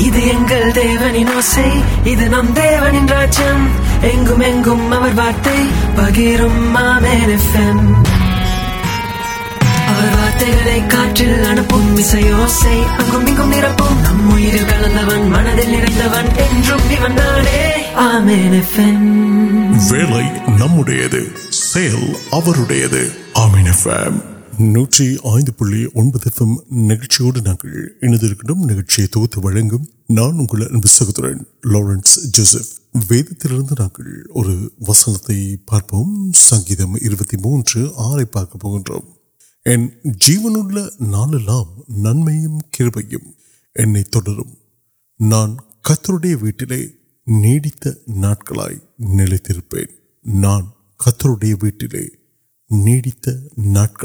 نمر کل منت نمبر نو نوڈر نان سو لورنس پار پارک پہ جی نال ننم نان کتنے ویٹل ناٹک نان کتنے ویٹل ناڑک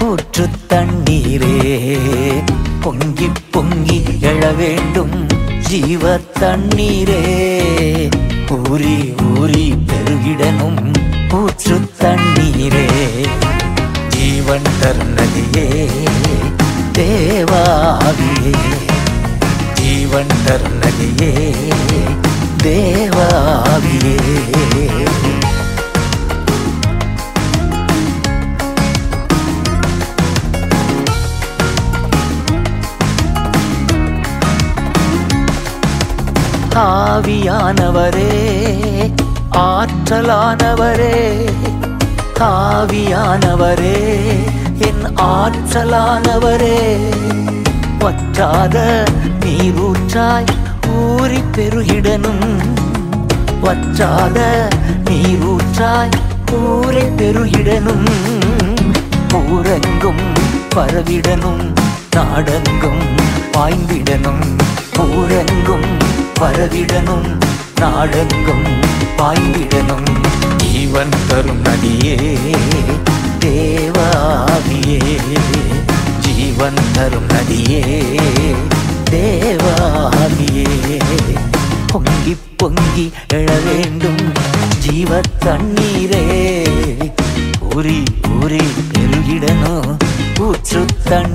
نو جی تنریوری پھر یہ پوچھ جی ویون دیو آلانچ روچائے پھر ہوں پورنگ پھر پھر پائیڈ جی نیون دیو پڑھ جیو تنری پوری پھر تن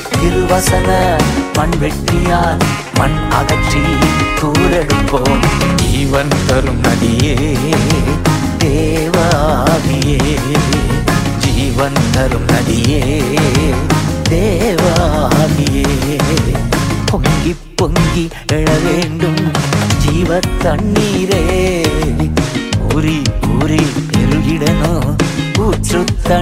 منٹوی جی ندی دیو پوک جیو تنری تر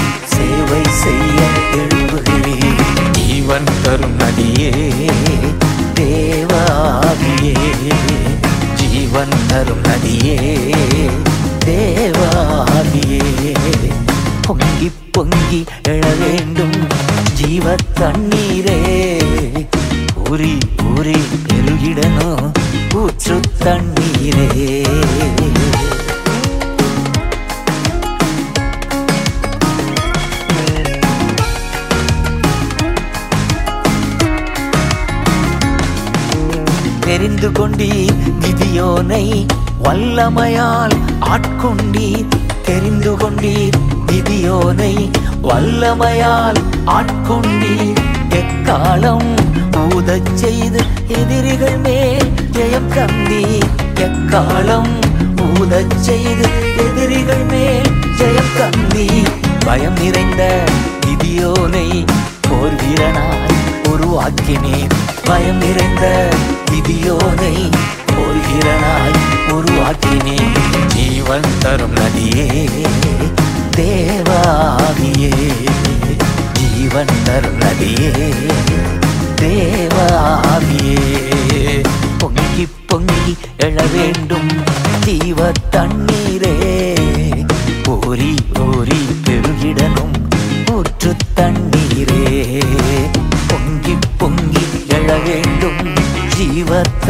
جیم جیوندر منگو جیو تن پوری کل گ செய்து கொண்டீர் விதியோனை வல்லமையால் ஆட்கொண்டீர் தெரிந்து கொண்டீர் விதியோனை வல்லமையால் ஆட்கொண்டீர் எக்காலம் ஊதச் செய்து எதிரிகள் மேல் ஜெயம் தந்தீர் எக்காலம் ஊதச் செய்து எதிரிகள் மேல் ஜெயம் தந்தீர் பயம் நிறைந்த விதியோனை போர் வீரனாய் ندی جی ندی دیو تری بت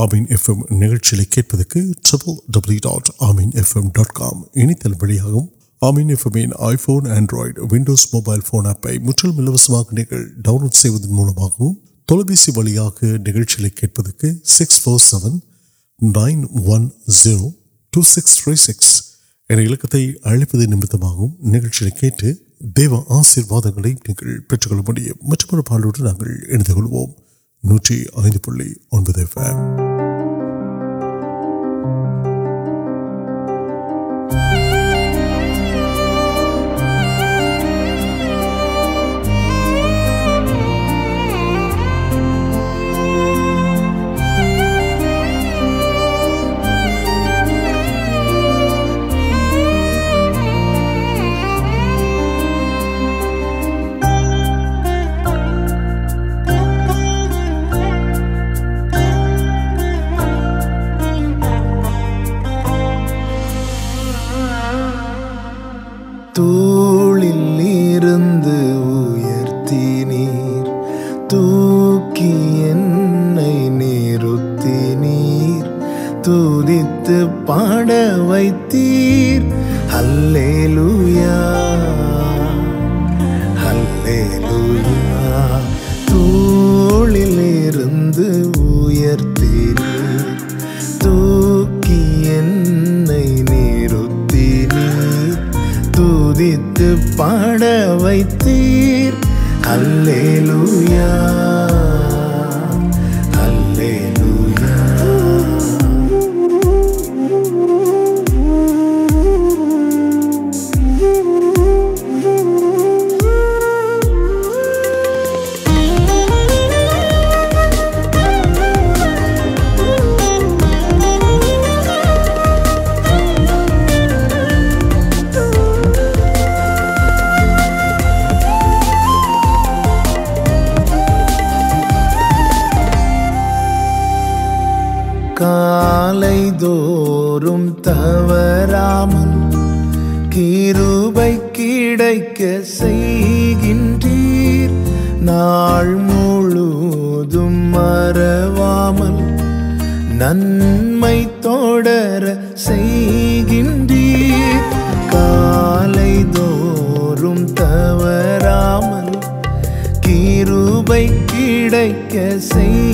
آمین نئےنگین آنڈرائیڈ ونڈو موبائل آپ ڈون لوڈ موی نکل پہ six four sign one zero two six three six نمت نکل آشیواد پاڑوٹ نوکی لیا نمر سی کام تمروب ک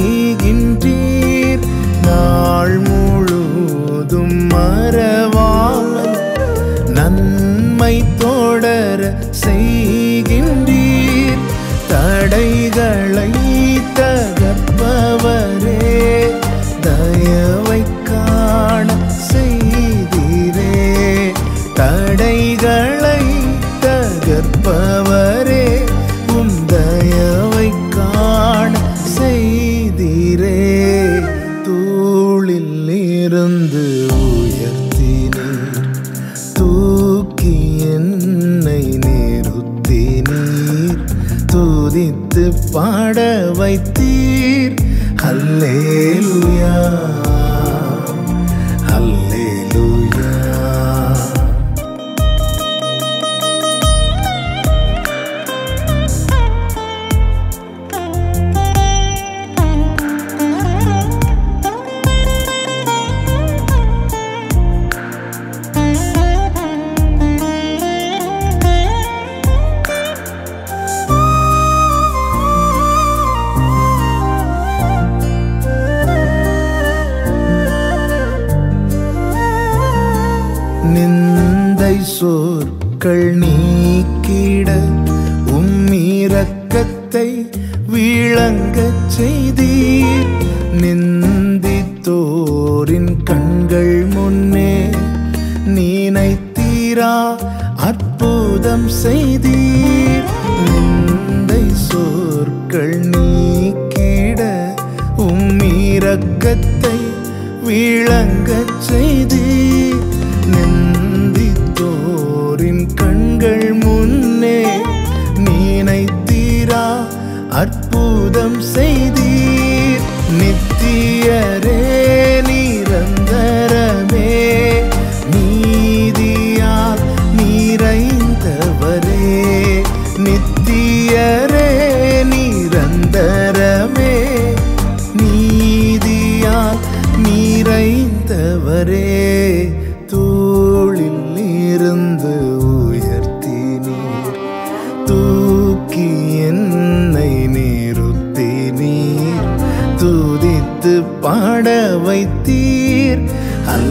پاڑتی تر کل یا نو تیرا ادو سو کی ن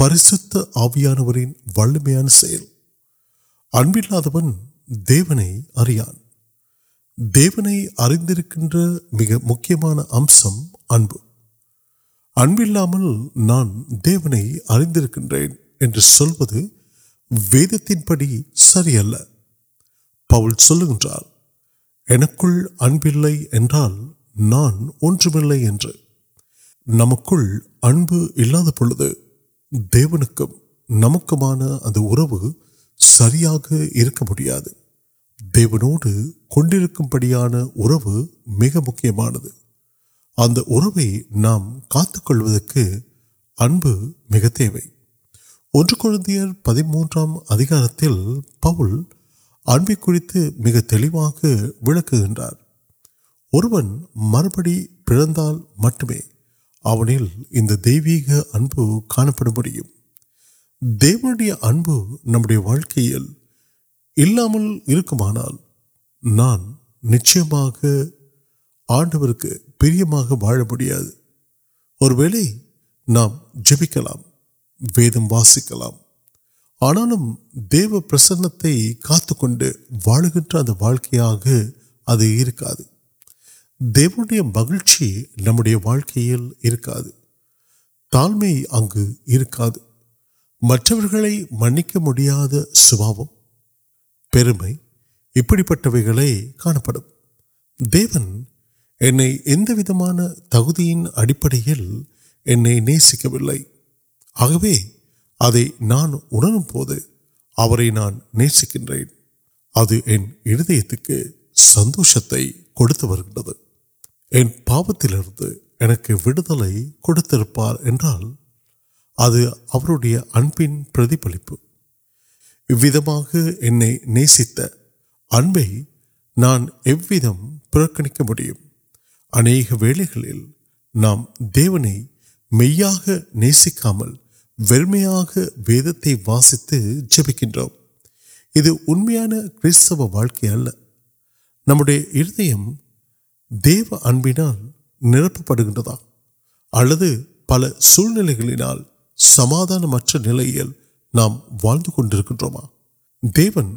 پریشت آویانوان وید تین بڑی سیل چل گا نانے نمک نمک سڑا دیویان ارو مان کا اب مجھے پہ موکار پہلے کنت ملک مربڑ پڑھ او یعنی دوب کا دیو نا نام نچھو آڈو کے پریولی نام جپس آنا پرسن کا واقعہ دیوڈیا مہرچی نمبر واقعی تا منک مپے کا دیون تین اڑپی نسک آگے اُن نان نکن ادھر سندوشتے سندوشت ان پاپتی کار پہ پلیپ نان اہم ولکل نام دیونے میسکام واسیت ویدتے وسیٹان کس کے نوٹے ہر نا پل سال سماد نام واضح دیوستان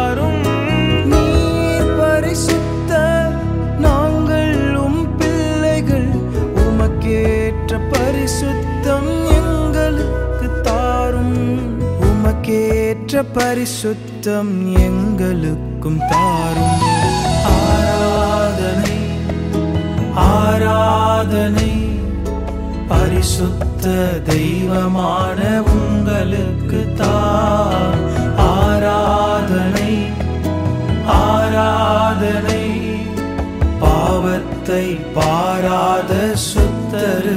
پریشت آرادنے آرا دری ستوان آراد پاپتے پارا ستار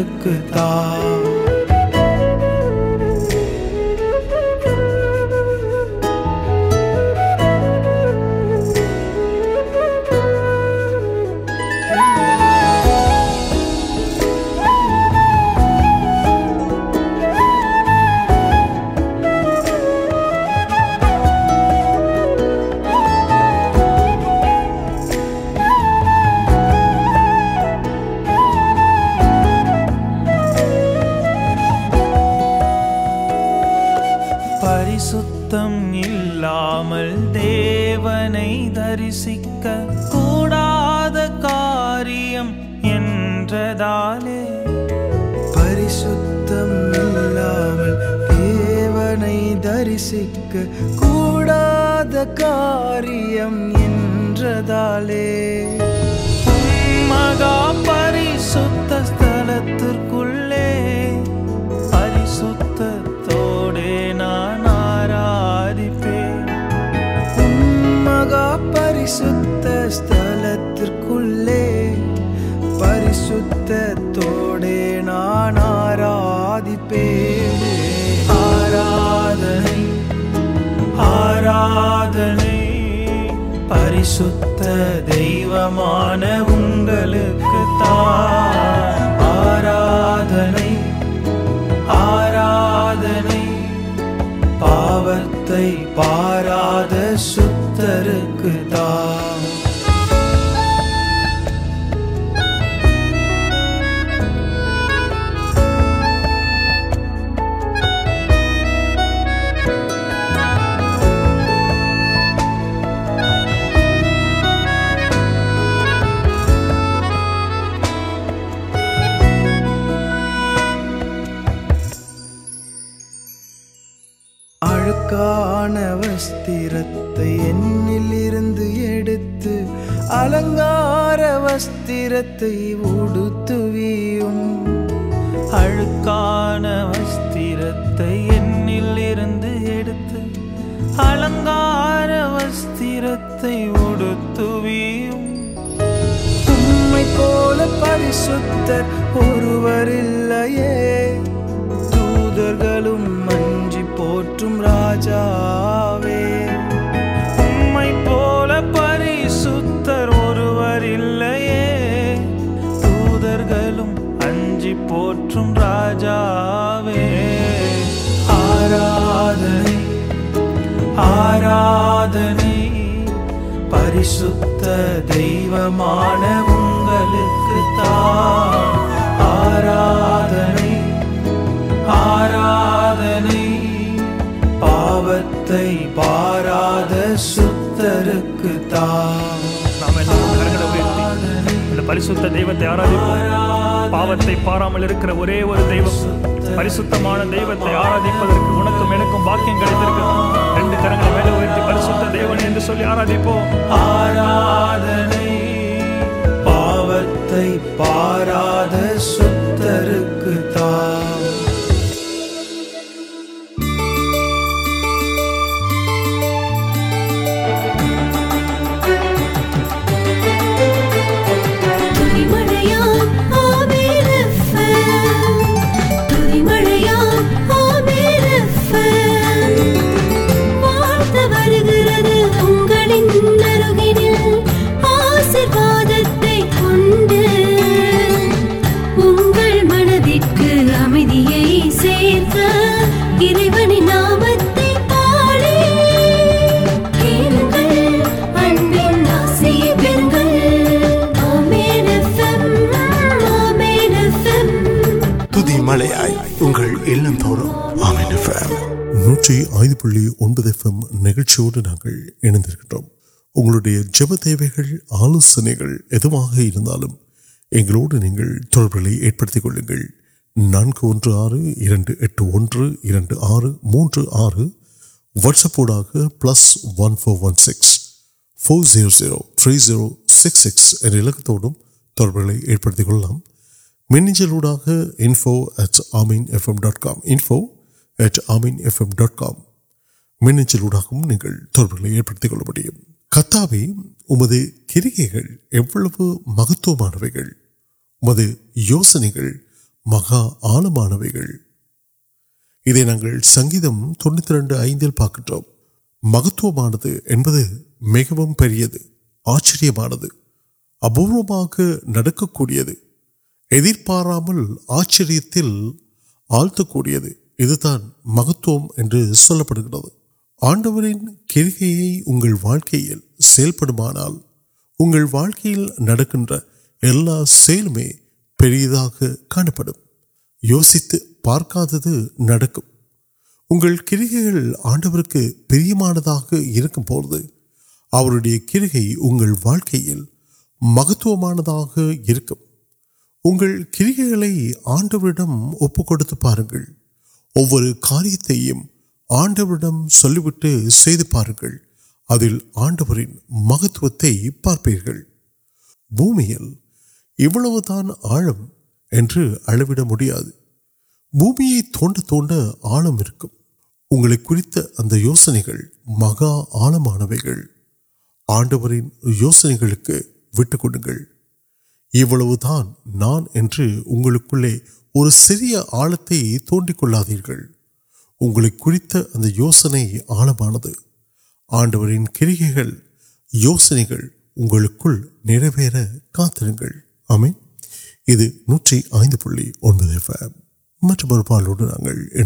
زمانه تمپل پریشد اور لوگ منجم پری پارے پری پا پارامل پری دراپی کنڈ ترگی ویڈیو پریشن آراپ آراد پاپتے سا சோடு நாங்கள் இணைந்திருக்கின்றோம் உங்களுடைய ஜப தேவைகள் ஆலோசனைகள் எதுவாக இருந்தாலும் எங்களோடு நீங்கள் தொடர்புகளை ஏற்படுத்திக் கொள்ளுங்கள் நான்கு ஒன்று ஆறு இரண்டு எட்டு ஒன்று இரண்டு ஆறு மூன்று ஆறு வாட்ஸ்அப்போடாக plus one four one six four zero zero three zero six six என்ற இலக்கத்தோடும் தொடர்புகளை ஏற்படுத்திக் கொள்ளலாம் மின்னஞ்சலூடாக info at Ameen FM dot com info at Ameen FM dot com مچاع کتوے کروسنے مہا آلان سنگل پاک مہت مچھلی ابوروک آچر آرتک مہتم آڈویاں واقعی پارک آڈر کے پیمانے کلک آڈوٹر آڈو مہت پار آپ آلات آلتے تونک اگر یوسنے آلوان آڈو کروسنے نات نوٹ مجھے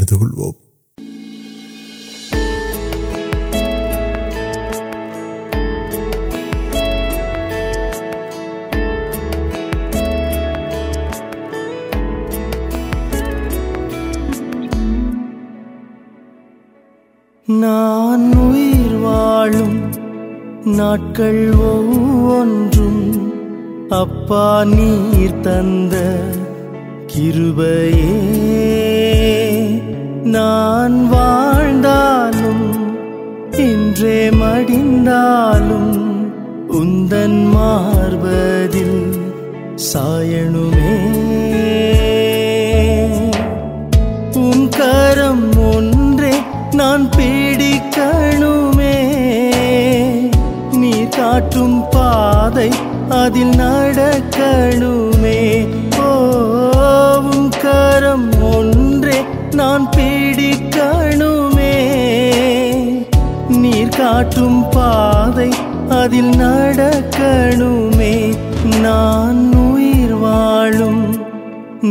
کلو اب نند نان ونو سائے گر نان پہل مرم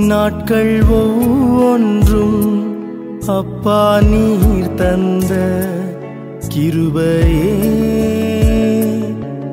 نٹ پہ میرو نا کہ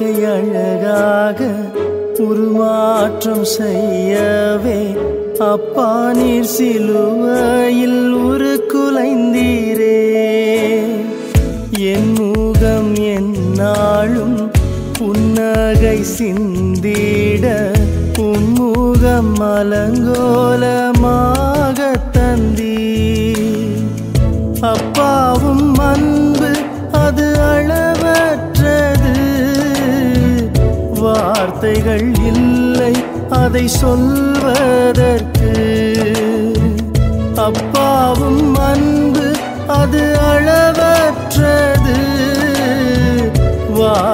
پھر موقم انگ سو گولہ وار سن وارے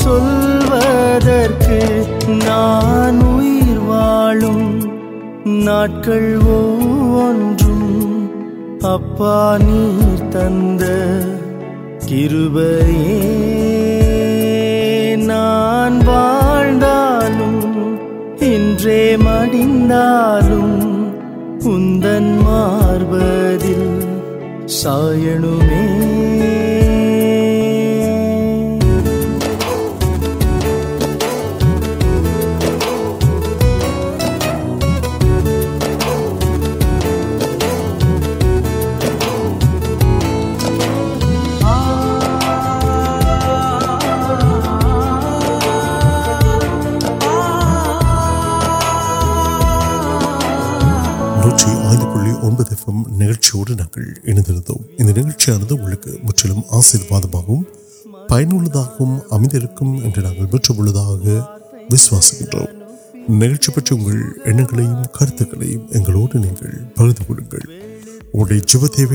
سانو نو نہیں تربی مال مارو سائن نو نمبر آشیواد پہ امید نمبر پڑھیں جیوا لگے مجھے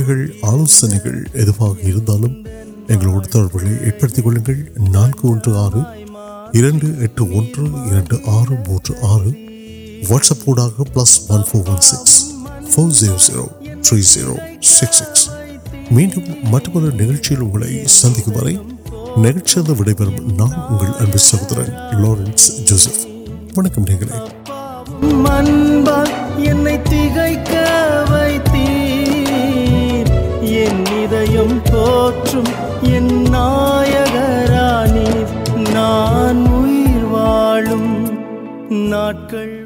پہن six three zero six six மீண்டும் மற்ற பல நிகழ்ச்சியில் உங்களை சந்திக்கும் வரை நிகழ்ச்சியாக விடைபெறும் நான் உங்கள் அன்பு சகோதரன் லாரன்ஸ் ஜோசப் வணக்கம் நேர்களை என்னை திகைக்க வைத்தீர் என் இதயம் தோற்றும் என் நாயகராணி நான் உயிர் வாழும் நாட்கள்